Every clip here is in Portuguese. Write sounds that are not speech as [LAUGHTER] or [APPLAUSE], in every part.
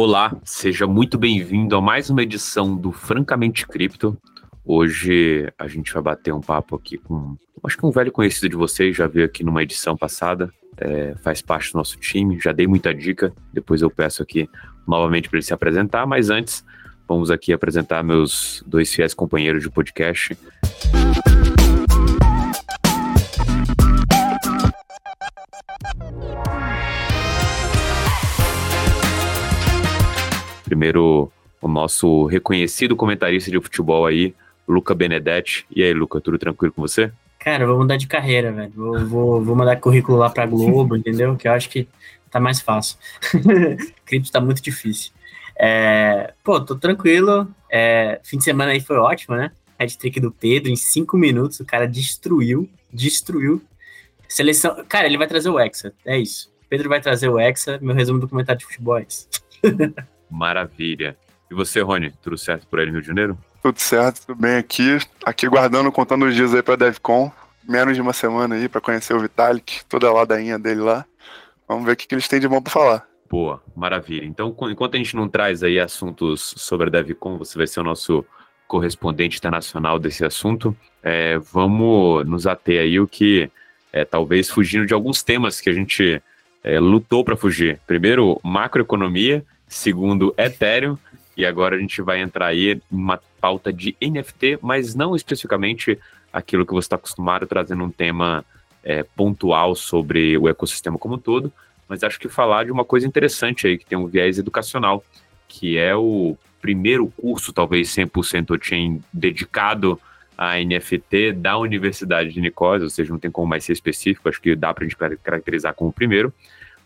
Olá, seja muito bem-vindo a mais uma edição do Francamente Cripto. Hoje a gente vai bater um papo aqui com, acho que um velho conhecido de vocês, já veio aqui numa edição passada, é, faz parte do nosso time, já dei muita dica, depois eu peço aqui novamente para ele se apresentar, mas antes vamos aqui apresentar meus dois fiéis companheiros de podcast. Primeiro, o nosso reconhecido comentarista de futebol aí, Luca Benedetti. E aí, Luca, tudo tranquilo com você? Cara, vou mudar de carreira, velho. Vou, vou, vou mandar currículo lá pra Globo, [LAUGHS] entendeu? Que eu acho que tá mais fácil. [LAUGHS] Cripto tá muito difícil. É, pô, tô tranquilo. É, fim de semana aí foi ótimo, né? Head trick do Pedro em cinco minutos. O cara destruiu, destruiu. Seleção. Cara, ele vai trazer o Hexa. É isso. Pedro vai trazer o Hexa. Meu resumo do comentário de futebol é isso. [LAUGHS] Maravilha. E você, Rony, tudo certo por aí no Rio de Janeiro? Tudo certo, tudo bem aqui. Aqui guardando, contando os dias aí pra DevCon. Menos de uma semana aí para conhecer o Vitalik, toda a ladainha dele lá. Vamos ver o que, que eles têm de bom para falar. Boa, maravilha. Então, enquanto a gente não traz aí assuntos sobre a DevCon, você vai ser o nosso correspondente internacional desse assunto. É, vamos nos ater aí o que, é, talvez fugindo de alguns temas que a gente é, lutou para fugir. Primeiro, macroeconomia segundo Ethereum, e agora a gente vai entrar aí em uma pauta de NFT, mas não especificamente aquilo que você está acostumado, trazendo um tema é, pontual sobre o ecossistema como um todo, mas acho que falar de uma coisa interessante aí, que tem um viés educacional, que é o primeiro curso, talvez 100% chain, dedicado a NFT da Universidade de Nicosia, ou seja, não tem como mais ser específico, acho que dá para a gente caracterizar como o primeiro,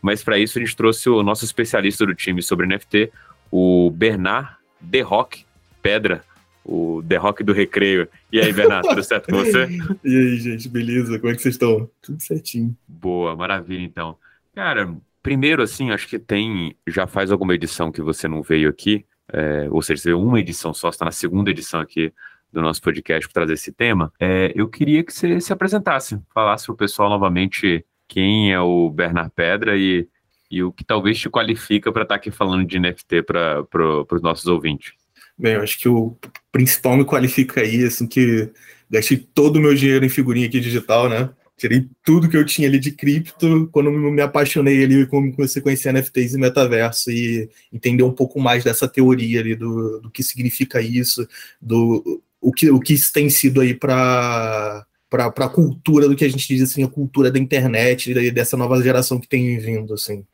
mas para isso a gente trouxe o nosso especialista do time sobre NFT, o Bernard The Rock Pedra, o The Rock do Recreio. E aí, Bernardo, tudo certo com você? [LAUGHS] E aí, gente, beleza? Como é que vocês estão? Tudo certinho. Boa, maravilha, então. Cara, primeiro, assim, acho que tem. Já faz alguma edição que você não veio aqui, é, ou seja, você veio uma edição só, está na segunda edição aqui do nosso podcast para trazer esse tema. É, eu queria que você se apresentasse, falasse para o pessoal novamente quem é o Bernard Pedra e, e o que talvez te qualifica para estar tá aqui falando de NFT para pro, os nossos ouvintes. Bem, eu acho que o principal me qualifica aí, assim, que gastei todo o meu dinheiro em figurinha aqui digital, né? Tirei tudo que eu tinha ali de cripto quando me apaixonei ali, quando comecei a conhecer NFTs e metaverso e entender um pouco mais dessa teoria ali, do, do que significa isso, do o que, o que isso tem sido aí para para a cultura do que a gente diz assim, a cultura da internet dessa nova geração que tem vindo, assim.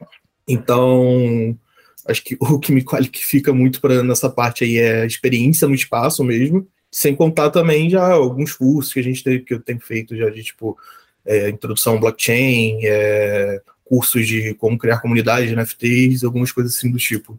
Então, acho que [LAUGHS] o que me qualifica muito para nessa parte aí é a experiência no espaço mesmo, sem contar também já alguns cursos que a gente tem, que eu tenho feito já de tipo é, introdução ao blockchain, é, cursos de como criar comunidades de NFTs, algumas coisas assim do tipo.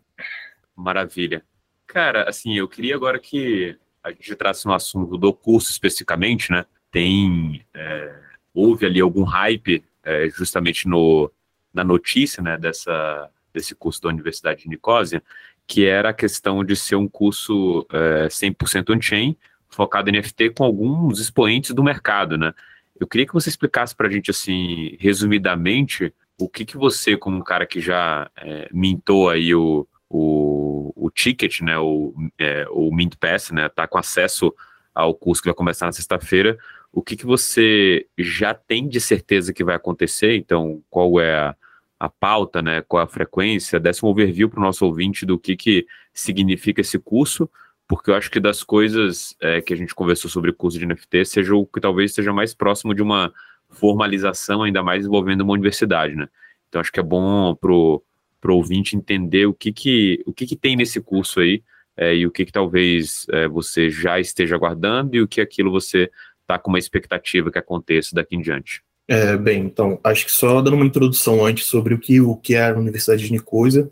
Maravilha. Cara, assim, eu queria agora que a gente trasse no assunto do curso especificamente, né? Tem é, houve ali algum hype é, justamente no, na notícia né, dessa, desse curso da Universidade de Nicosia, que era a questão de ser um curso é, 100% on-chain, focado em NFT, com alguns expoentes do mercado, né? Eu queria que você explicasse para a gente, assim, resumidamente, o que, que você, como um cara que já é, mintou aí o, o, o ticket, né, o, é, o Mint Pass, né, tá com acesso ao curso que vai começar na sexta-feira, o que, que você já tem de certeza que vai acontecer? Então, qual é a, a pauta, né? Qual é a frequência? Desse um overview para o nosso ouvinte do que, que significa esse curso, porque eu acho que das coisas é, que a gente conversou sobre o curso de NFT seja o que talvez seja mais próximo de uma formalização, ainda mais envolvendo uma universidade, né? Então, acho que é bom para o ouvinte entender o que, que, o que, que tem nesse curso aí, é, e o que, que talvez é, você já esteja aguardando e o que aquilo você está com uma expectativa que aconteça daqui em diante? É, bem, então, acho que só dando uma introdução antes sobre o que, o que é a Universidade de Nicosia.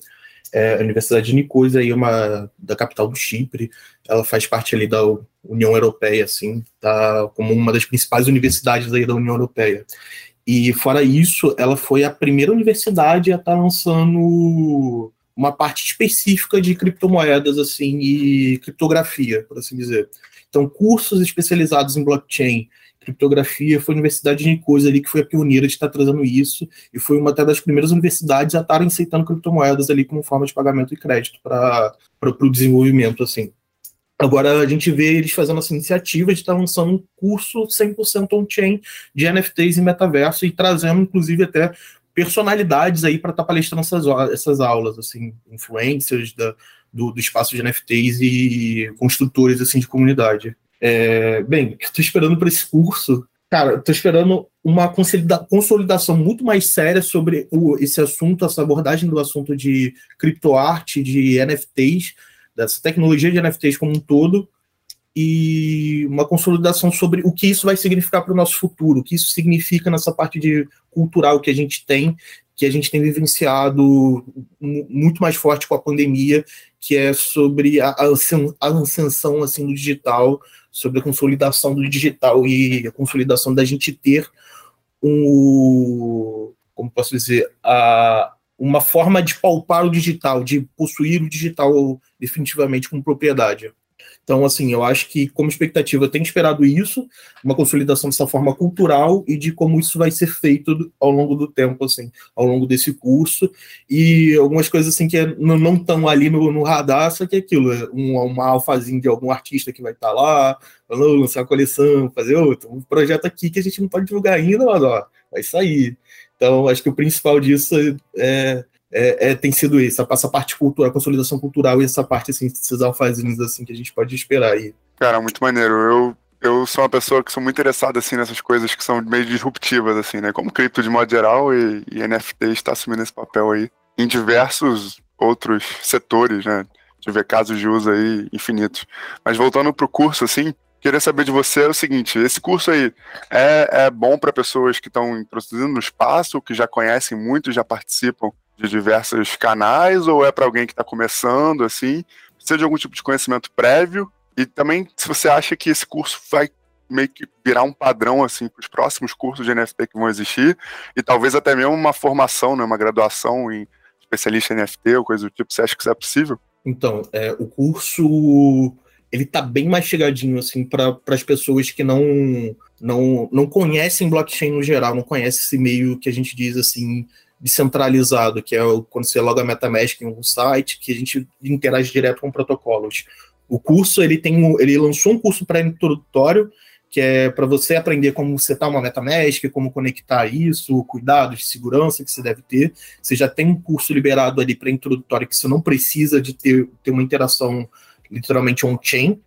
É, a Universidade de Nicosia é uma da capital do Chipre, ela faz parte ali da União Europeia, assim, tá como uma das principais universidades aí da União Europeia. E fora isso, ela foi a primeira universidade a estar tá lançando uma parte específica de criptomoedas assim e criptografia, por assim dizer. Então, cursos especializados em blockchain, criptografia, foi a Universidade de Nicosia ali que foi a pioneira de estar trazendo isso, e foi uma das primeiras universidades a estarem aceitando criptomoedas ali como forma de pagamento e crédito para o desenvolvimento, assim. Agora a gente vê eles fazendo essa iniciativa de estar lançando um curso 100% on-chain de NFTs e metaverso e trazendo, inclusive, até personalidades aí para estar palestrando essas, essas aulas, assim, influências da, do, do espaço de NFTs e construtores assim de comunidade. É, bem, estou esperando para esse curso, cara, estou esperando uma consolidação muito mais séria sobre o, esse assunto, essa abordagem do assunto de criptoarte, de NFTs, dessa tecnologia de NFTs como um todo, e uma consolidação sobre o que isso vai significar para o nosso futuro, o que isso significa nessa parte de cultural que a gente tem, que a gente tem vivenciado muito mais forte com a pandemia, que é sobre a, ascensão assim do digital, sobre a consolidação do digital e a consolidação da gente ter um, como posso dizer, a, uma forma de palpar o digital, de possuir o digital definitivamente como propriedade. Então, assim, eu acho que, como expectativa, eu tenho esperado isso, uma consolidação dessa forma cultural e de como isso vai ser feito ao longo do tempo, assim, ao longo desse curso, e algumas coisas, assim, que não estão ali no, no, radar, só que é aquilo, é um, uma alfazinha de algum artista que vai estar tá lá, lançar uma coleção, fazer outro, um projeto aqui que a gente não pode divulgar ainda, mas, ó, vai sair. Então, acho que o principal disso é é, é, tem sido isso, essa parte cultural, a consolidação cultural e essa parte, assim, desses alfazinhos, assim, que a gente pode esperar aí. Cara, muito maneiro. Eu, eu sou uma pessoa que sou muito interessada, assim, nessas coisas que são meio disruptivas, assim, né? Como cripto de modo geral e, e NFT está assumindo esse papel aí em diversos outros setores, né? Tiver casos de uso aí infinitos. Mas voltando pro curso, assim, queria saber de você é o seguinte: esse curso aí é, é bom para pessoas que estão introduzindo no espaço, que já conhecem muito, já participam de diversos canais ou é para alguém que está começando, assim? De algum tipo de conhecimento prévio? E também se você acha que esse curso vai meio que virar um padrão assim para os próximos cursos de NFT que vão existir e talvez até mesmo uma formação, né, uma graduação em especialista em NFT ou coisa do tipo. Você acha que isso é possível? Então, é, o curso ele tá bem mais chegadinho assim para as pessoas que não não não conhecem blockchain no geral, não conhecem esse meio que a gente diz assim descentralizado, que é quando você loga MetaMask em um site, que a gente interage direto com protocolos. O curso, ele tem ele lançou um curso pré-introdutório, que é para você aprender como setar uma MetaMask, como conectar isso, cuidados de segurança que você deve ter. Você já tem um curso liberado ali pré-introdutório que você não precisa de ter, ter uma interação literalmente on-chain.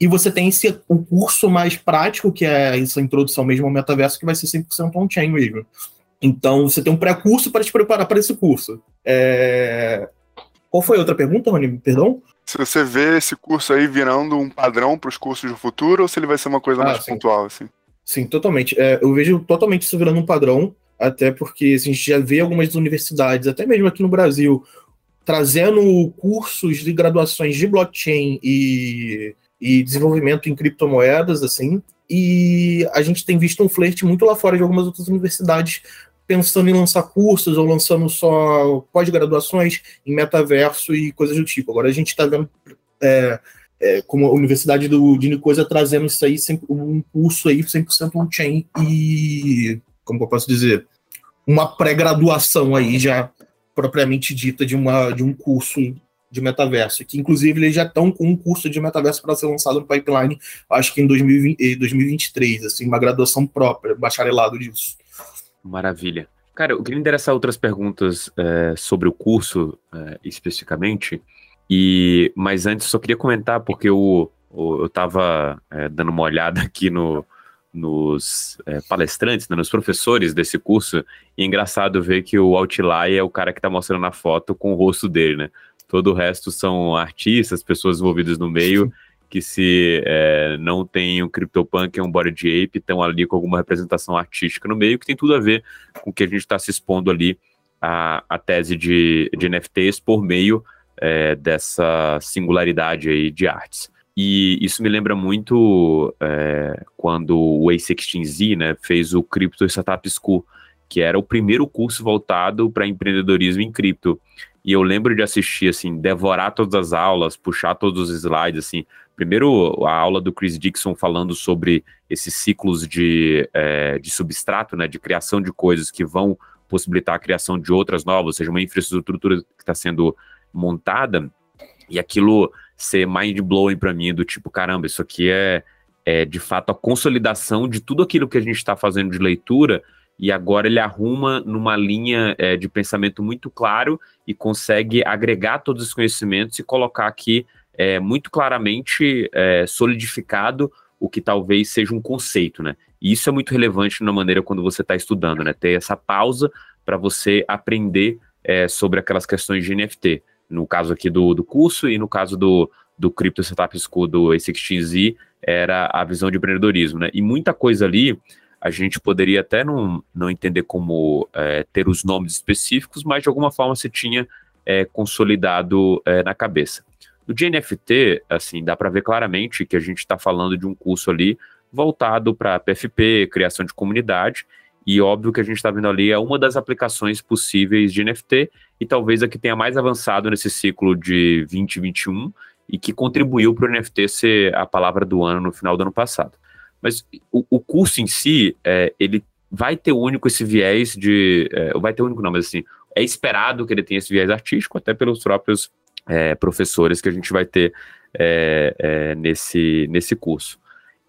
E você tem esse o curso mais prático, que é essa introdução mesmo ao metaverso, que vai ser 100% on-chain mesmo. Então, você tem um pré-curso para te preparar para esse curso. É... Qual foi a outra pergunta, Rony? Perdão? Se você vê esse curso aí virando um padrão para os cursos do futuro ou se ele vai ser uma coisa ah, mais sim. pontual, assim? Sim, totalmente. É, eu vejo totalmente isso virando um padrão, até porque assim, a gente já vê algumas universidades, até mesmo aqui no Brasil, trazendo cursos de graduações de blockchain e, e desenvolvimento em criptomoedas, assim, e a gente tem visto um flerte muito lá fora de algumas outras universidades pensando em lançar cursos ou lançando só pós-graduações em metaverso e coisas do tipo. Agora a gente está vendo é, é, como a Universidade do, de Nicosia trazendo isso aí, um curso aí 100% on-chain e, como eu posso dizer, uma pré-graduação aí já propriamente dita de, uma, de um curso de metaverso, que inclusive eles já estão com um curso de metaverso para ser lançado no pipeline, acho que em 2020, 2023, assim, uma graduação própria, bacharelado disso. Maravilha. Cara, eu queria endereçar outras perguntas é, sobre o curso é, especificamente, e mas antes só queria comentar, porque eu, eu estava é, dando uma olhada aqui no, nos é, palestrantes, né, nos professores desse curso, e é engraçado ver que o Outlier é o cara que está mostrando a foto com o rosto dele, né? Todo o resto são artistas, pessoas envolvidas no meio, que se é, não tem um CryptoPunk e um Body Ape, estão ali com alguma representação artística no meio, que tem tudo a ver com o que a gente está se expondo ali, a, a tese de, de NFTs por meio é, dessa singularidade aí de artes. E isso me lembra muito é, quando o A16Z né, fez o Crypto Startup School, que era o primeiro curso voltado para empreendedorismo em cripto. E eu lembro de assistir, assim, devorar todas as aulas, puxar todos os slides, assim, Primeiro, a aula do Chris Dixon falando sobre esses ciclos de, é, de substrato, né, de criação de coisas que vão possibilitar a criação de outras novas, ou seja, uma infraestrutura que está sendo montada, e aquilo ser mind-blowing para mim, do tipo, caramba, isso aqui é, é de fato a consolidação de tudo aquilo que a gente está fazendo de leitura, e agora ele arruma numa linha é, de pensamento muito claro e consegue agregar todos os conhecimentos e colocar aqui é, muito claramente é, solidificado o que talvez seja um conceito, né? E isso é muito relevante na maneira quando você está estudando, né? Ter essa pausa para você aprender é, sobre aquelas questões de NFT. No caso aqui do, do curso e no caso do, do Crypto Startup School do A16Z, era a visão de empreendedorismo, né? E muita coisa ali a gente poderia até não, não entender como é, ter os nomes específicos, mas de alguma forma se tinha é, consolidado é, na cabeça. No de NFT, assim, dá para ver claramente que a gente está falando de um curso ali voltado para PFP, criação de comunidade, e óbvio que a gente está vendo ali é uma das aplicações possíveis de NFT, e talvez a que tenha mais avançado nesse ciclo de 2021 e que contribuiu para o NFT ser a palavra do ano no final do ano passado. Mas o, o curso em si, é, ele vai ter único esse viés de. É, vai ter único, não, mas assim, é esperado que ele tenha esse viés artístico, até pelos próprios é, professores que a gente vai ter é, é, nesse, nesse curso.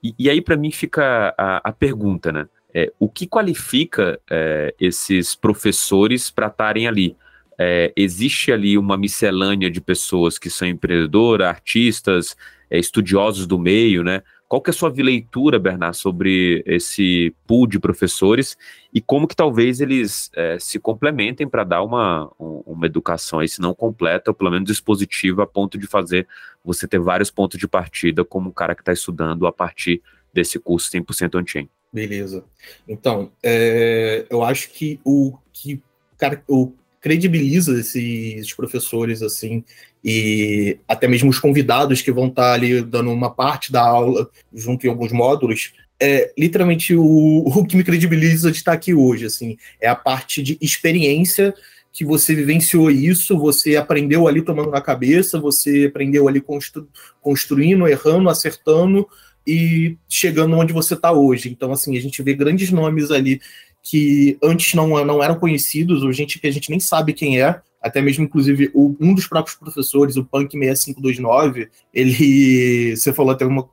E, e aí, para mim, fica a, a pergunta, né? É, o que qualifica é, esses professores para estarem ali? É, existe ali uma miscelânea de pessoas que são empreendedoras, artistas, estudiosos do meio, né? Qual que é a sua leitura, Bernard, sobre esse pool de professores e como que talvez eles é, se complementem para dar uma, uma educação aí, se não completa, ou pelo menos dispositiva, a ponto de fazer você ter vários pontos de partida como um cara que está estudando a partir desse curso 100% on-chain. Beleza. Então, é, eu acho que o que cara, o credibiliza esses professores assim e até mesmo os convidados que vão estar ali dando uma parte da aula junto em alguns módulos, é literalmente o, [LAUGHS] o que me credibiliza de estar aqui hoje, assim, é a parte de experiência que você vivenciou isso, você aprendeu ali tomando na cabeça, você aprendeu ali constru, construindo, errando, acertando e chegando onde você está hoje. Então, assim, a gente vê grandes nomes ali que antes não, não eram conhecidos, ou gente que a gente nem sabe quem é, até mesmo, inclusive, o, um dos próprios professores, o Punk 6529, ele. [LAUGHS] Você falou até uma,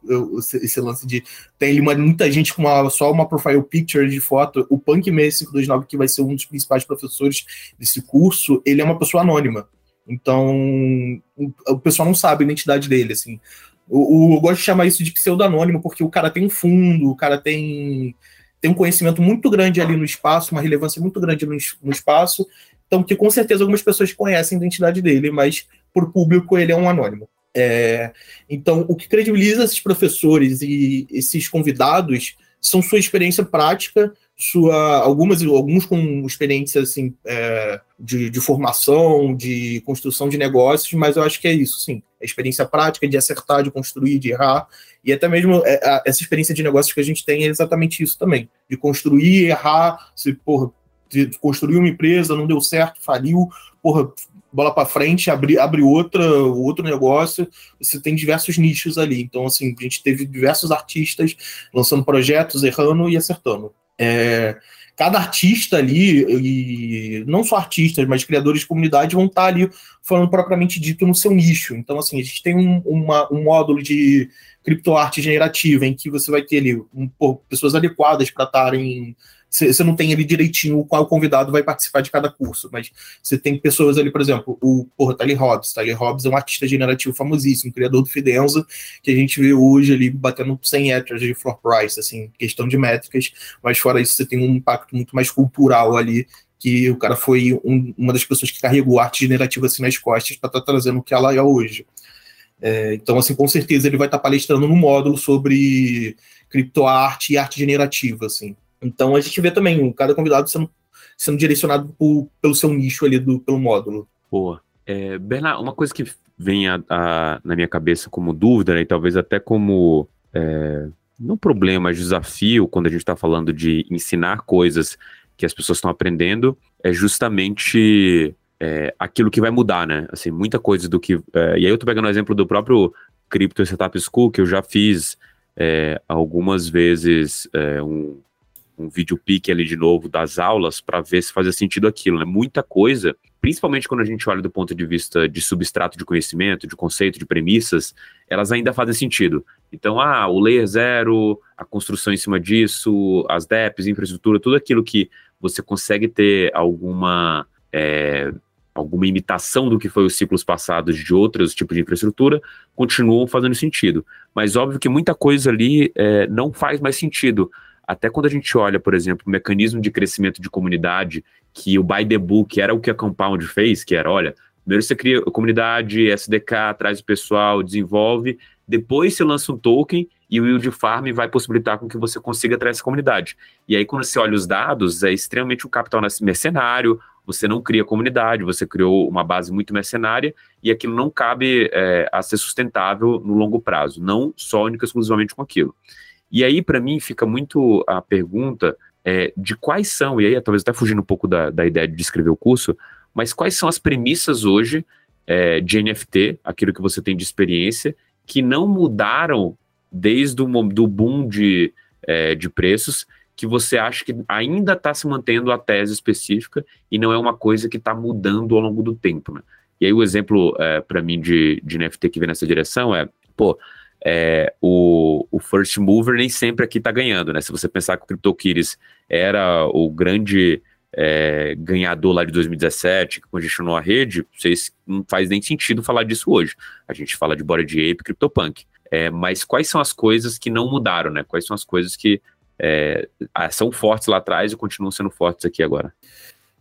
esse lance de. Tem uma, muita gente com uma, só uma profile picture de foto. O Punk 6529, que vai ser um dos principais professores desse curso, ele é uma pessoa anônima. Então, o, pessoal não sabe a identidade dele, assim. Eu gosto de chamar isso de pseudonônimo, porque o cara tem um fundo, o cara tem, tem um conhecimento muito grande ali no espaço, uma relevância muito grande no, no espaço, então, que com certeza algumas pessoas conhecem a identidade dele, mas por público ele é um anônimo. É, então, o que credibiliza esses professores e esses convidados são sua experiência prática, sua algumas alguns com experiência assim é, de, de, formação, de construção de negócios, mas eu acho que é isso, sim, a experiência prática de acertar, de construir, de errar e até mesmo é, essa experiência de negócios que a gente tem é exatamente isso também, de construir, errar, se porra, construiu uma empresa, não deu certo, faliu, porra, bola para frente, abre, abre outra, outro negócio, você tem diversos nichos ali. Então, assim, a gente teve diversos artistas lançando projetos, errando e acertando. É, cada artista ali, e não só artistas, mas criadores de comunidade vão estar ali falando propriamente dito no seu nicho. Então, assim, a gente tem um, uma, um módulo de criptoarte generativa em que você vai ter ali um, pô, pessoas adequadas para estarem você não tem ali direitinho qual convidado vai participar de cada curso, mas você tem pessoas ali, por exemplo, o porra, Tyler Hobbs. Tyler Hobbs é um artista generativo famosíssimo, criador do Fidenza, que a gente vê hoje ali batendo 100 hectares de floor price, assim, questão de métricas, mas fora isso você tem um impacto muito mais cultural ali, que o cara foi um, uma das pessoas que carregou arte generativa assim nas costas para estar tá trazendo o que ela é hoje. É, então, assim, com certeza ele vai estar tá palestrando no módulo sobre criptoarte e arte generativa, assim. Então a gente vê também cada convidado sendo, sendo direcionado por, pelo seu nicho ali, do, pelo módulo. Boa. É, Bernardo, uma coisa que vem a, a, na minha cabeça como dúvida, né, e talvez até como é, não problema, mas desafio, quando a gente está falando de ensinar coisas que as pessoas estão aprendendo, é justamente é, aquilo que vai mudar, né? Assim, muita coisa do que. É, e aí eu tô pegando o exemplo do próprio Crypto Setup School, que eu já fiz é, algumas vezes é, um, um vídeo pique ali de novo das aulas para ver se fazia sentido aquilo, né? Muita coisa, principalmente quando a gente olha do ponto de vista de substrato de conhecimento, de conceito, de premissas, elas ainda fazem sentido. Então, ah, o layer zero, a construção em cima disso, as DEPs, infraestrutura, tudo aquilo que você consegue ter alguma é, alguma imitação do que foi os ciclos passados de outros tipos de infraestrutura, continuam fazendo sentido. Mas óbvio que muita coisa ali é, não faz mais sentido. Até quando a gente olha, por exemplo, o mecanismo de crescimento de comunidade, que o By the Book era o que a Compound fez, que era, olha, primeiro você cria a comunidade, SDK, traz o pessoal, desenvolve, depois você lança um token e o Yield Farm vai possibilitar com que você consiga atrair essa comunidade. E aí, quando você olha os dados, é extremamente um capital mercenário, você não cria comunidade, você criou uma base muito mercenária e aquilo não cabe é, a ser sustentável no longo prazo, não só única exclusivamente com aquilo. E aí, para mim, fica muito a pergunta é, de quais são, e aí talvez até fugindo um pouco da, da ideia de descrever o curso, mas quais são as premissas hoje é, de NFT, aquilo que você tem de experiência, que não mudaram desde o do boom de, é, de preços que você acha que ainda está se mantendo a tese específica e não é uma coisa que está mudando ao longo do tempo, né? E aí o exemplo é, para mim de, de NFT que vem nessa direção é, pô, é, o, o first mover nem sempre aqui está ganhando, né? Se você pensar que o CryptoKitties era o grande é, ganhador lá de 2017, que congestionou a rede, vocês não faz nem sentido falar disso hoje. A gente fala de Bora de Ape CryptoPunk. É, mas quais são as coisas que não mudaram, né? Quais são as coisas que é, são fortes lá atrás e continuam sendo fortes aqui agora.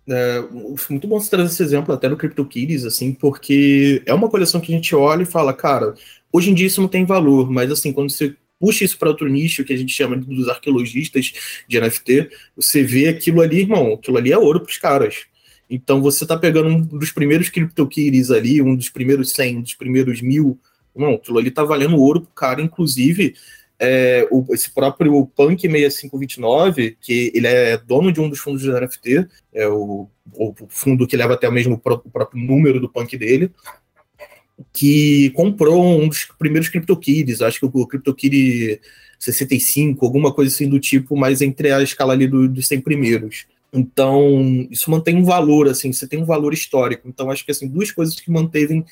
É, muito bom você trazer esse exemplo até no CryptoKitties, assim, porque é uma coleção que a gente olha e fala, cara, hoje em dia isso não tem valor, mas assim, quando você puxa isso para outro nicho que a gente chama dos arqueologistas de NFT, você vê aquilo ali, irmão, aquilo ali é ouro para os caras. Então você tá pegando um dos primeiros CryptoKitties ali, um dos primeiros 100, um dos primeiros mil, irmão, aquilo ali tá valendo ouro pro cara, inclusive é, o, esse próprio Punk 6529, que ele é dono de um dos fundos de NFT, é o, o fundo que leva até mesmo o próprio, o próprio número do Punk dele, que comprou um dos primeiros CryptoKitties, acho que o CryptoKitty 65, alguma coisa assim do tipo, mas entre a escala ali do, dos 100 primeiros. Então, isso mantém um valor, assim, você tem um valor histórico. Então, acho que, assim, duas coisas que manteve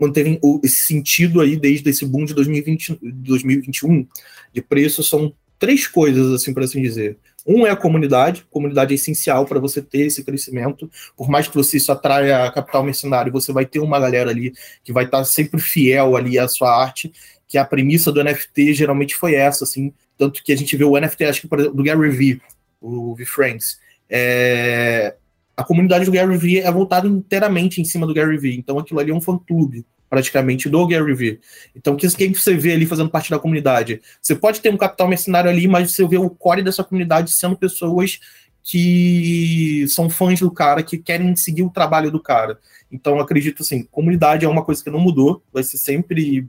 manteve esse sentido aí desde esse boom de 2020, 2021 de preço são três coisas, assim, para assim dizer. Um é a comunidade, a comunidade é essencial para você ter esse crescimento. Por mais que você só atraia capital mercenário, você vai ter uma galera ali que vai estar sempre fiel ali à sua arte, que a premissa do NFT geralmente foi essa, assim. Tanto que a gente vê o NFT, acho que, por exemplo, do Gary Vee, o V-Friends, é, a comunidade do Gary Vee é voltada inteiramente em cima do Gary Vee. Então aquilo ali é um fã-clube, praticamente, do Gary Vee. Então quem você vê ali fazendo parte da comunidade? Você pode ter um capital mercenário ali, mas você vê o core dessa comunidade sendo pessoas que são fãs do cara, que querem seguir o trabalho do cara. Então acredito assim, comunidade é uma coisa que não mudou, vai ser sempre,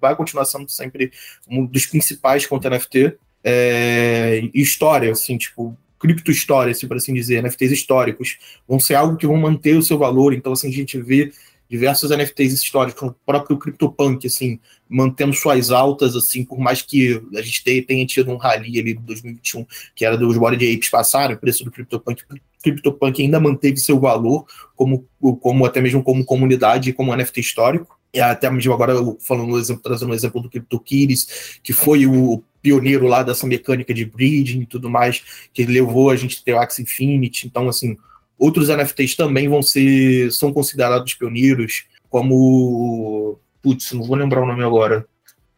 vai continuar sendo sempre um dos principais contra NFT. É, história, assim, tipo, cripto história, assim, por assim dizer, NFTs históricos, vão ser algo que vão manter o seu valor. Então, assim, a gente vê diversos NFTs históricos, o próprio CryptoPunk, assim, mantendo suas altas, assim, por mais que a gente tenha, tido um rally ali de 2021, que era dos Body Apes passarem, o preço do CryptoPunk, CryptoPunk ainda manteve seu valor, como, como até mesmo como comunidade como NFT histórico. E até mesmo agora, falando um exemplo, trazendo um exemplo do CryptoKitties, que foi o pioneiro lá dessa mecânica de breeding e tudo mais, que levou a gente a ter o Axie Infinity. Então, assim, outros NFTs também vão ser, são considerados pioneiros, como, putz, não vou lembrar o nome agora,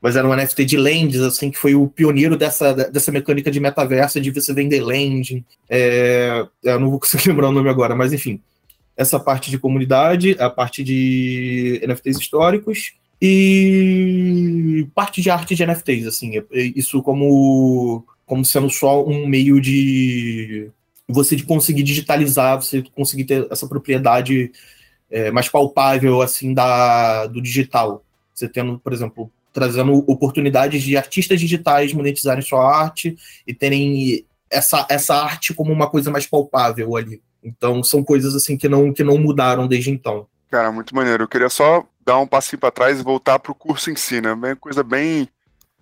mas era um NFT de Lands, assim, que foi o pioneiro dessa, dessa mecânica de metaverso, de você vender land. É, eu não vou conseguir [LAUGHS] lembrar o nome agora, mas enfim. Essa parte de comunidade, a parte de NFTs históricos, e parte de arte de NFTs, assim, é, isso como, como sendo só um meio de você de conseguir digitalizar, você conseguir ter essa propriedade é, mais palpável, assim, da, do digital. Você tendo, por exemplo, trazendo oportunidades de artistas digitais monetizarem sua arte e terem essa, essa arte como uma coisa mais palpável ali. Então, são coisas, assim, que não, que não mudaram desde então. Cara, muito maneiro. Eu queria só dar um passinho para trás e voltar para o curso em si, né? Coisa bem,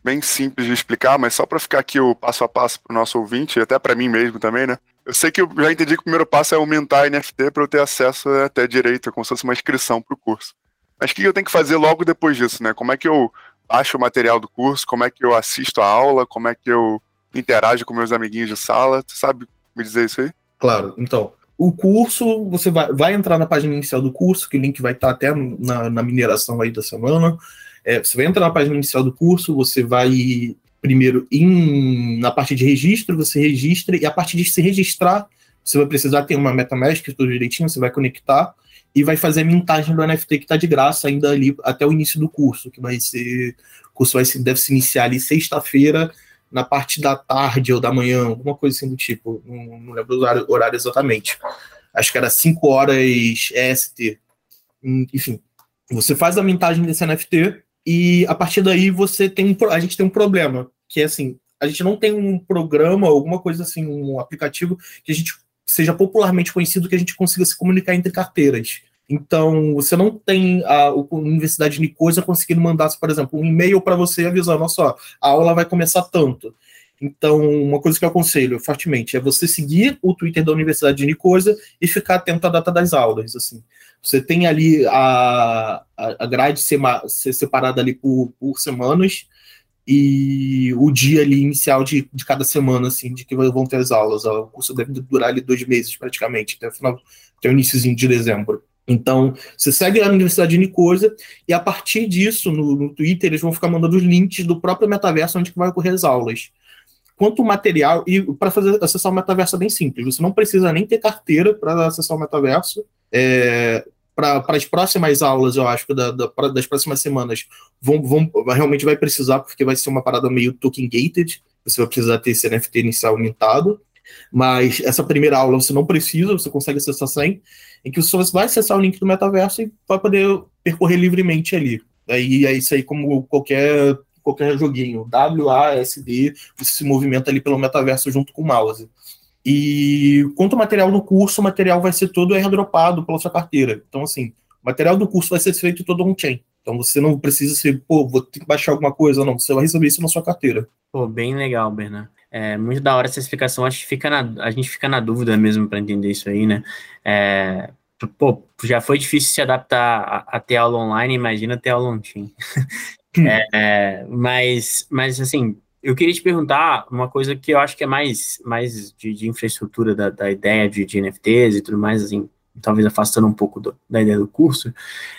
bem simples de explicar, mas só para ficar aqui o passo a passo para o nosso ouvinte, e até para mim mesmo também, né? Eu sei que eu já entendi que o primeiro passo é aumentar a NFT para eu ter acesso até direito, como se fosse uma inscrição para o curso. Mas o que eu tenho que fazer logo depois disso, né? Como é que eu acho o material do curso, como é que eu assisto a aula, como é que eu interajo com meus amiguinhos de sala? Tu sabe me dizer isso aí? Claro, então, o curso, você vai, vai entrar na página inicial do curso, que o link vai estar até na, na mineração aí da semana. É, você vai entrar na página inicial do curso, você vai primeiro em, na parte de registro, você registra, e a partir de se registrar, você vai precisar ter uma MetaMask, tudo direitinho, você vai conectar e vai fazer a mintagem do NFT que está de graça ainda ali até o início do curso, que vai ser. O curso vai se, deve se iniciar ali sexta-feira, na parte da tarde ou da manhã, alguma coisa assim do tipo. Não, não lembro o horário, horário, exatamente. Acho que era 5 horas EST. Enfim, você faz a mintagem desse NFT e a partir daí você tem um, a gente tem um problema, que é assim, a gente não tem um programa, alguma coisa assim, um aplicativo que a gente seja popularmente conhecido que a gente consiga se comunicar entre carteiras. Então, você não tem a, a Universidade de Nicosia conseguindo mandar, por exemplo, um e-mail para você avisando, olha só, a aula vai começar tanto. Então, uma coisa que eu aconselho fortemente é você seguir o Twitter da Universidade de Nicosia e ficar atento à data das aulas. Assim, você tem ali a, a grade ser, separada ali por, por semanas e o dia ali inicial de, de cada semana, assim, de que vão ter as aulas. O curso deve durar ali dois meses praticamente, até o final, até o iníciozinho de dezembro. Então, você segue a Universidade de Nicosia e a partir disso, no, no, Twitter, eles vão ficar mandando os links do próprio metaverso onde que vai ocorrer as aulas. Quanto material, e para fazer acessar o metaverso é bem simples, você não precisa nem ter carteira para acessar o metaverso. É, para as próximas aulas, eu acho que da, da, das próximas semanas, vão, vão, realmente vai precisar, porque vai ser uma parada meio token gated, você vai precisar ter esse NFT inicial mintado. Mas essa primeira aula você não precisa, você consegue acessar sem, em que você vai acessar o link do metaverso e vai poder percorrer livremente ali. Aí é isso aí como qualquer qualquer joguinho, WASD, você se movimenta ali pelo metaverso junto com o mouse. E quanto ao material do curso, o material vai ser todo airdropado pela sua carteira. Então, assim, o material do curso vai ser feito todo on-chain. Então você não precisa ser, pô, vou ter que baixar alguma coisa, não. Você vai receber isso na sua carteira. Pô, bem legal, Bernardo. É muito da hora essa explicação. Acho que fica na, a gente fica na dúvida mesmo para entender isso aí, né? É, pô, já foi difícil se adaptar a, a ter aula online, imagina ter aula on-chain. [LAUGHS] é, é, mas, mas, assim, eu queria te perguntar uma coisa que eu acho que é mais, mais de, de infraestrutura da, da ideia de, de, NFTs e tudo mais, assim, talvez afastando um pouco do, da ideia do curso,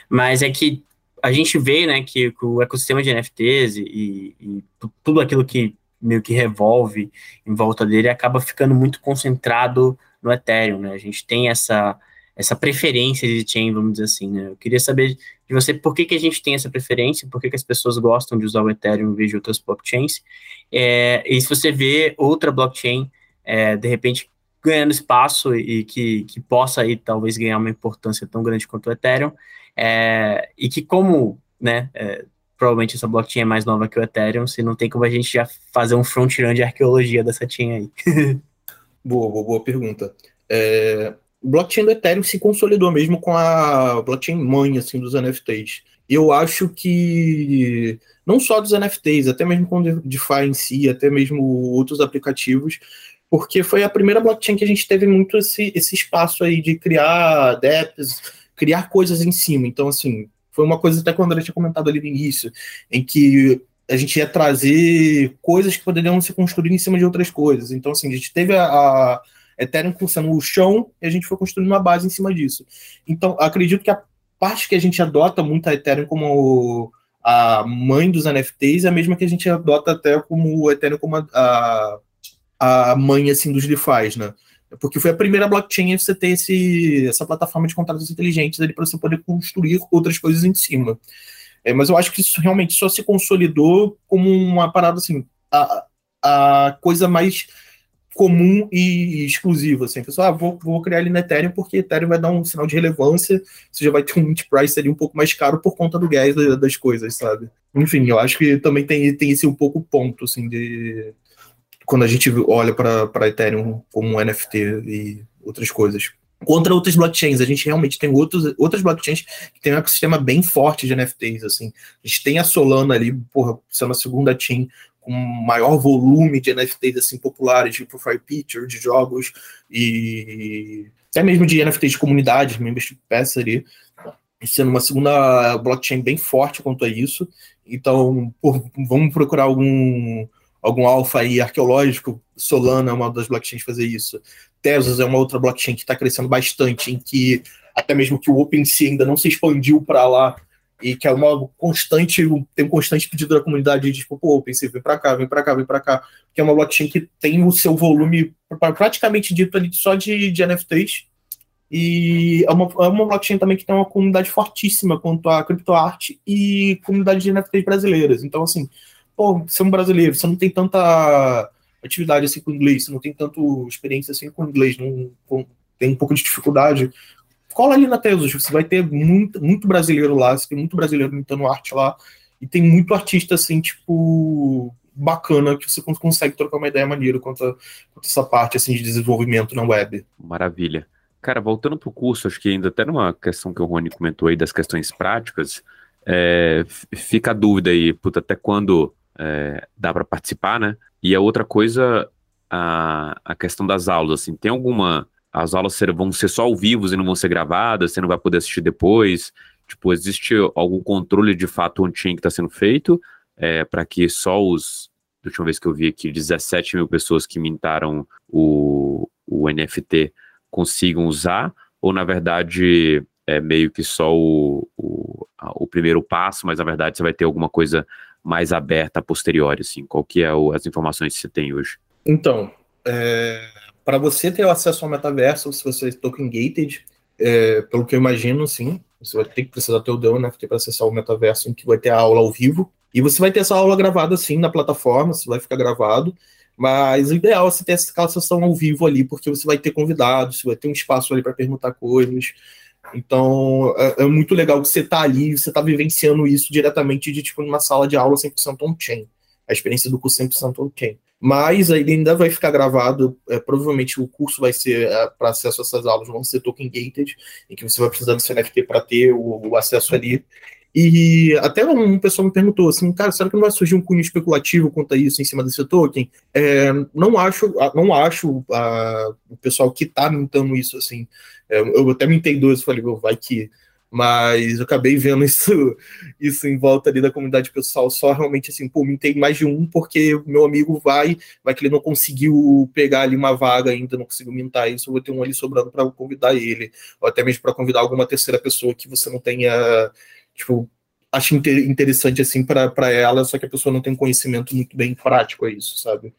mas é que a gente vê, né, que, que o ecossistema de NFTs e, e, tudo aquilo que meio que revolve em volta dele acaba ficando muito concentrado no Ethereum, né? A gente tem essa essa preferência de chain, vamos dizer assim, né? Eu queria saber de você por que, que a gente tem essa preferência, por que, que as pessoas gostam de usar o Ethereum em vez de outras blockchains, é, e se você vê outra blockchain, é, de repente, ganhando espaço e que, que possa aí talvez ganhar uma importância tão grande quanto o Ethereum, é, e que como, né, é, provavelmente essa blockchain é mais nova que o Ethereum, se não tem como a gente já fazer um front-run de arqueologia dessa chain aí. [LAUGHS] boa, boa, boa pergunta. É, o blockchain do Ethereum se consolidou mesmo com a blockchain mãe assim dos NFTs. Eu acho que não só dos NFTs, até mesmo com o DeFi em si, até mesmo outros aplicativos, porque foi a primeira blockchain que a gente teve muito esse, esse espaço aí de criar dApps, criar coisas em cima. Então, assim, foi uma coisa até que o André tinha comentado ali no início, em que a gente ia trazer coisas que poderiam ser construídas em cima de outras coisas. Então, assim, a gente teve a Ethereum sendo o chão e a gente foi construindo uma base em cima disso. Então, acredito que a parte que a gente adota muito a Ethereum como a mãe dos NFTs é a mesma que a gente adota até como o Ethereum como a, a, mãe assim dos DeFi, né? Porque foi a primeira blockchain a você ter esse, essa plataforma de contratos inteligentes ali para você poder construir outras coisas em cima. É, mas eu acho que isso realmente só se consolidou como uma parada assim, a, a coisa mais comum e exclusivo, assim, pessoal, ah, vou, vou criar ali no Ethereum porque Ethereum vai dar um sinal de relevância, você já vai ter um price ali um pouco mais caro por conta do gas das coisas, sabe? Enfim, eu acho que também tem, tem esse um pouco ponto, assim, de quando a gente olha para Ethereum como NFT e outras coisas. contra outras blockchains. A gente realmente tem outros, outras blockchains que tem um ecossistema bem forte de NFTs, assim. A gente tem a Solana ali, porra, sendo a segunda chain com maior volume de NFTs, assim, populares, de profile picture, de jogos e até mesmo de NFTs de comunidade, membership pass ali, sendo uma segunda blockchain bem forte quanto a isso. Então, por, vamos procurar algum algum alfa aí arqueológico, Solana é uma das blockchains fazer isso. Tezos é uma outra blockchain que está crescendo bastante, em que até mesmo que o OpenSea ainda não se expandiu para lá e que é uma constante, tem um constante pedido da comunidade de tipo, pô, OpenSea, vem para cá, vem para cá, vem para cá, que é uma blockchain que tem o seu volume praticamente dito ali só de, de NFTs, e é uma, é uma blockchain também que tem uma comunidade fortíssima quanto à criptoarte e comunidade de NFTs brasileiras. Então, assim, pô, você é um brasileiro, você não tem tanta atividade assim com inglês, você não tem tanto experiência assim com inglês, não, com, tem um pouco de dificuldade, cola ali na Tesos, você vai ter muito, muito brasileiro lá, você tem muito brasileiro imitando arte lá, e tem muito artista assim, tipo, bacana, que você consegue trocar uma ideia maneira quanto a, quanto a essa parte assim de desenvolvimento na web. Maravilha. Cara, voltando para o curso, acho que ainda até numa questão que o Rony comentou aí das questões práticas, é, fica a dúvida aí, puta, até quando é, dá para participar, né? E a outra coisa, a, a questão das aulas, assim, tem alguma. As aulas ser, vão ser só ao vivo e não vão ser gravadas, você não vai poder assistir depois. Tipo, existe algum controle de fato on-chain que está sendo feito é, para que só os. Da última vez que eu vi aqui, 17 mil pessoas que mintaram o, o NFT consigam usar, ou na verdade é meio que só o, o, o primeiro passo, mas na verdade você vai ter alguma coisa mais aberta a posteriori, assim? Qual que é o, as informações que você tem hoje? Então, é, para você ter acesso ao metaverso, se você é token gated, é, pelo que eu imagino, sim, você vai ter que precisar ter o DAO NFT para acessar o metaverso, em que vai ter a aula ao vivo, e você vai ter essa aula gravada, sim, na plataforma, você vai ficar gravado, mas o ideal é você ter essa sessão ao vivo ali, porque você vai ter convidados, você vai ter um espaço ali para perguntar coisas, então, é, é, muito legal que você tá ali, você tá vivenciando isso diretamente de, tipo, numa sala de aula 100% on-chain. A experiência do curso 100% on-chain. Mas ele ainda vai ficar gravado, é, provavelmente o curso vai ser, é, para acesso a essas aulas, vão ser token gated, em que você vai precisar do seu NFT para ter o, o, acesso ali. E até um pessoal me perguntou assim, cara, será que não vai surgir um cunho especulativo quanto a isso em cima desse token? É, não acho, não acho a, o pessoal que está mintando isso assim. É, eu até mintei dois, falei, vai que. Mas eu acabei vendo [LAUGHS] isso, isso em volta ali da comunidade pessoal, só realmente assim, pô, mintei mais de um, porque meu amigo vai, vai que ele não conseguiu pegar ali uma vaga ainda, não conseguiu mintar isso, eu vou ter um ali sobrando para convidar ele, ou até mesmo para convidar alguma terceira pessoa que você não tenha tipo, acho interessante assim para ela, só que a pessoa não tem conhecimento muito bem prático a isso, sabe?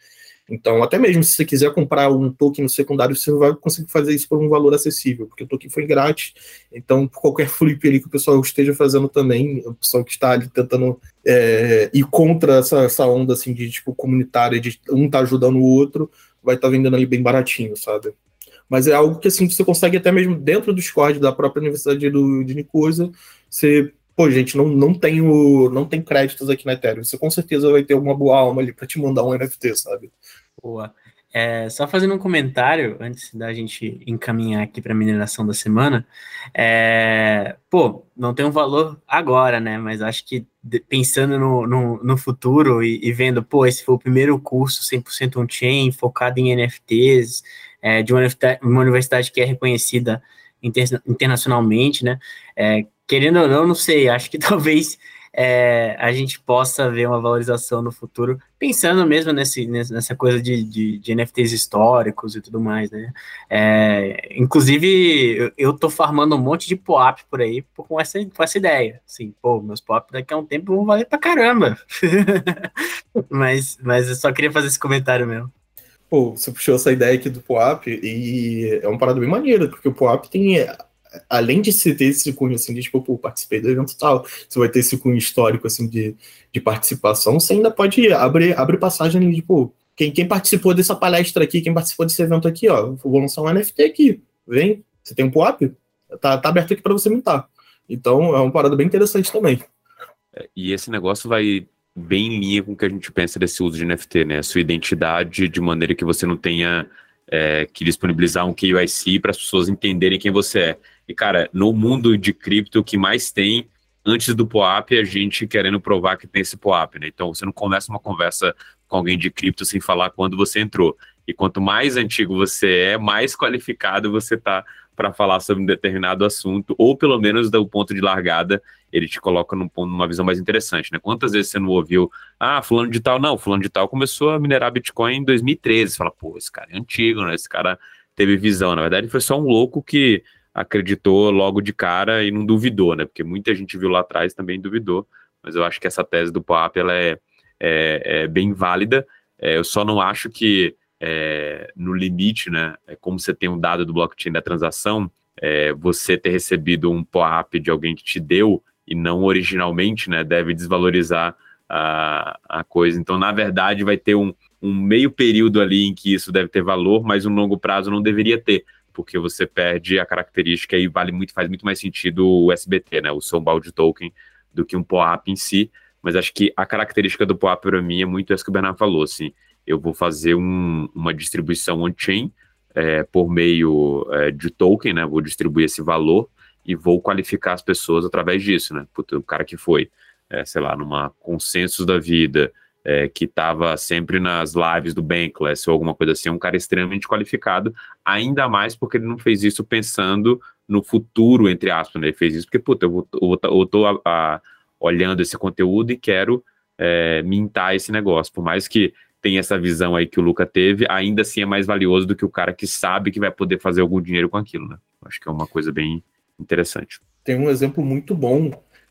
Então, até mesmo se você quiser comprar um token no secundário, você vai conseguir fazer isso por um valor acessível, porque o token foi grátis. Então, qualquer [LAUGHS] flip ali que o pessoal esteja fazendo também, o pessoal que está ali tentando é, ir contra essa, essa onda assim de tipo comunitária, de um tá ajudando o outro, vai estar tá vendendo ali bem baratinho, sabe? Mas é algo que assim você consegue até mesmo dentro do Discord da própria Universidade do, de Nicosia, você pô, gente, não, não, tenho, não tem créditos aqui na Ethereum. Você com certeza vai ter uma boa alma ali para te mandar um NFT, sabe? Boa. É, só fazendo um comentário antes da gente encaminhar aqui para a mineração da semana. É, pô, não tem um valor agora, né? Mas acho que pensando no, no, no futuro e, e, vendo, pô, esse foi o primeiro curso 100% on-chain, focado em NFTs, é, de uma universidade, uma universidade, que é reconhecida inter, internacionalmente, né? É, querendo ou não, não sei, acho que [LAUGHS] talvez é, a gente possa ver uma valorização no futuro, pensando mesmo nesse, nessa coisa de, de, de NFTs históricos e tudo mais, né? É, inclusive, eu, tô farmando um monte de POAP por aí com essa, com essa ideia. Assim, pô, meus POAP daqui a um tempo vão valer pra caramba. [LAUGHS] mas, mas eu só queria fazer esse comentário mesmo. Pô, você puxou essa ideia aqui do POAP e é uma parada bem maneira, porque o POAP tem além de se ter esse cunho assim, de tipo, pô, participei do evento tal, você vai ter esse cunho histórico assim de, de participação, você ainda pode abrir, abrir passagem de, tipo, quem, quem participou dessa palestra aqui, quem participou desse evento aqui, ó, vou lançar um NFT aqui, vem, você tem um POAP, tá, tá aberto aqui para você montar. Então é uma parada bem interessante também. É, e esse negócio vai bem em linha com o que a gente pensa desse uso de NFT, né? A sua identidade de maneira que você não tenha é, que disponibilizar um KYC para as pessoas entenderem quem você é. E, cara, no mundo de cripto, o que mais tem antes do POAP é a gente querendo provar que tem esse POAP, né? Então, você não começa uma conversa com alguém de cripto sem falar quando você entrou. E quanto mais antigo você é, mais qualificado você está para falar sobre um determinado assunto, ou pelo menos do ponto de largada, ele te coloca num numa visão mais interessante, né? Quantas vezes você não ouviu, ah, fulano de tal, não, fulano de tal começou a minerar Bitcoin em 2013. Você fala, pô, esse cara é antigo, né? Esse cara teve visão. Na verdade, foi só um louco que acreditou logo de cara e não duvidou, né? Porque muita gente viu lá atrás também duvidou. Mas eu acho que essa tese do POAP, ela é, é, é bem válida. É, eu só não acho que é, no limite, né? É como você tem um dado do blockchain da transação, é, você ter recebido um POAP de alguém que te deu e não originalmente, né, deve desvalorizar a, a coisa. Então, na verdade, vai ter um, um meio período ali em que isso deve ter valor, mas um longo prazo não deveria ter, porque você perde a característica e vale muito, faz muito mais sentido o SBT, né, o Sombald Token, do que um POAP em si. Mas acho que a característica do POAP para mim é muito essa que o Bernardo falou, assim, eu vou fazer um, uma distribuição on-chain é, por meio é, de token, né, vou distribuir esse valor, e vou qualificar as pessoas através disso, né? Puta, o cara que foi, é, sei lá, numa consensus da vida, é, que estava sempre nas lives do Bankless ou alguma coisa assim, é um cara extremamente qualificado, ainda mais porque ele não fez isso pensando no futuro, entre aspas, né? Ele fez isso porque, puta, eu, eu, eu tô a, a, olhando esse conteúdo e quero é, mintar esse negócio, por mais que tenha essa visão aí que o Luca teve, ainda assim é mais valioso do que o cara que sabe que vai poder fazer algum dinheiro com aquilo, né? Acho que é uma coisa bem, interessante. Tem um exemplo muito bom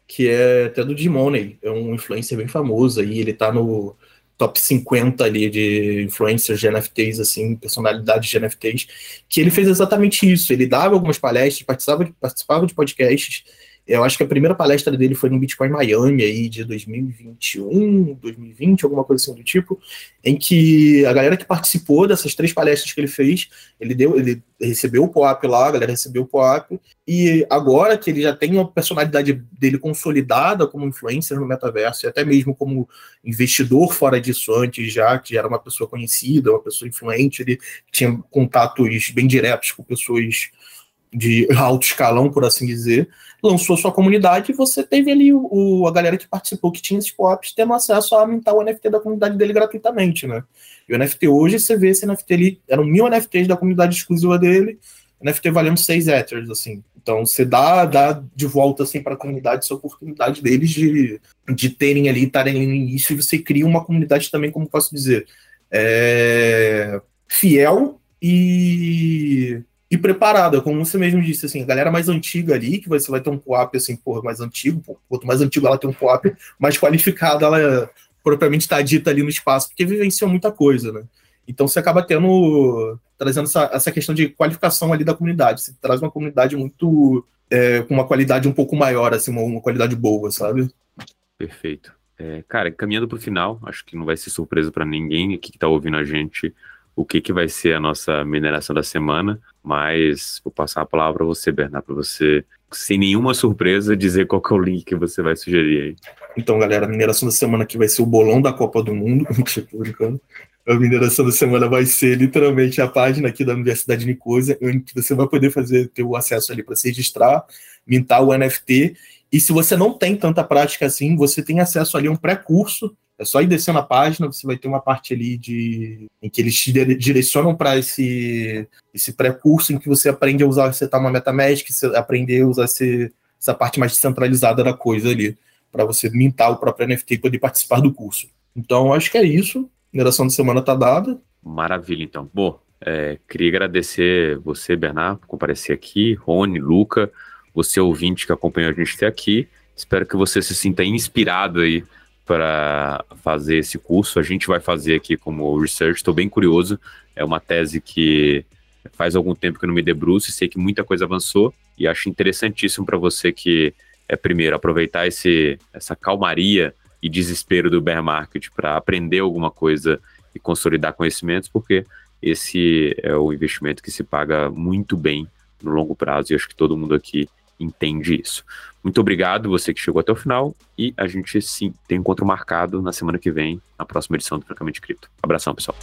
que é até do Dimoney, é um influencer bem famoso aí, ele tá no top 50 ali de influencers de NFTs, assim, personalidades de NFTs, que ele fez exatamente isso. Ele dava algumas palestras, participava de, participava de podcasts, eu acho que a primeira palestra dele foi no Bitcoin Miami aí de 2021, 2020, alguma coisa assim do tipo, em que a galera que participou dessas três palestras que ele fez, ele deu, ele recebeu o POAP lá, a galera recebeu o POAP, e agora que ele já tem uma personalidade dele consolidada como influencer no metaverso, e até mesmo como investidor fora disso antes já, que era uma pessoa conhecida, uma pessoa influente, ele tinha contatos bem diretos com pessoas de alto escalão, por assim dizer, lançou sua comunidade e você teve ali o, o a galera que participou, que tinha esses POPs, tendo acesso a mintar o NFT da comunidade dele gratuitamente, né? E o NFT hoje, você vê esse NFT ali, eram mil NFTs da comunidade exclusiva dele, NFT valendo seis Ethers, assim. Então você dá, dá de volta assim para a comunidade essa oportunidade deles de, de terem ali, estarem ali no início, e você cria uma comunidade também, como posso dizer, é, fiel e e preparada, como você mesmo disse, assim, a galera mais antiga ali, que você vai ter um POAP, assim, porra, mais antigo, quanto mais antigo ela tem um POAP, mais qualificada ela propriamente está dita ali no espaço, porque vivenciou muita coisa, né? Então você acaba tendo, trazendo essa, essa questão de qualificação ali da comunidade, você traz uma comunidade muito, é, com uma qualidade um pouco maior, assim, uma, uma qualidade boa, sabe? Perfeito. É, cara, caminhando para o final, acho que não vai ser surpresa para ninguém aqui que está ouvindo a gente, o que, que vai ser a nossa mineração da semana, mas vou passar a palavra para você, Bernardo, para você, sem nenhuma surpresa, dizer qual é o link que você vai sugerir aí. Então, galera, a mineração da semana aqui vai ser o bolão da Copa do Mundo, [LAUGHS] brincando. A mineração da semana vai ser literalmente a página aqui da Universidade de Nicosia, onde você vai poder fazer ter o acesso ali para se registrar, mintar o NFT. E se você não tem tanta prática assim, você tem acesso ali a um pré-curso é só ir descendo a página, você vai ter uma parte ali de em que eles te direcionam para esse, esse pré-curso em que você aprende a usar, você tá uma MetaMask, você aprender a usar esse, essa parte mais descentralizada da coisa ali, para você mintar o próprio NFT e poder participar do curso. Então, acho que é isso. A mineração de semana tá dada. Maravilha, então. Bom, é, queria agradecer você, Bernardo, por comparecer aqui, Rony, Luca, você ouvinte que acompanhou a gente até aqui. Espero que você se sinta inspirado aí para fazer esse curso. A gente vai fazer aqui como research, estou bem curioso. É uma tese que faz algum tempo que eu não me debruço e sei que muita coisa avançou e acho interessantíssimo para você que é primeiro aproveitar esse essa calmaria e desespero do bear market para aprender alguma coisa e consolidar conhecimentos, porque esse é o investimento que se paga muito bem no longo prazo e acho que todo mundo aqui entende isso. Muito obrigado, você que chegou até o final, e a gente sim tem encontro marcado na semana que vem, na próxima edição do Francamente Cripto. Abração, pessoal.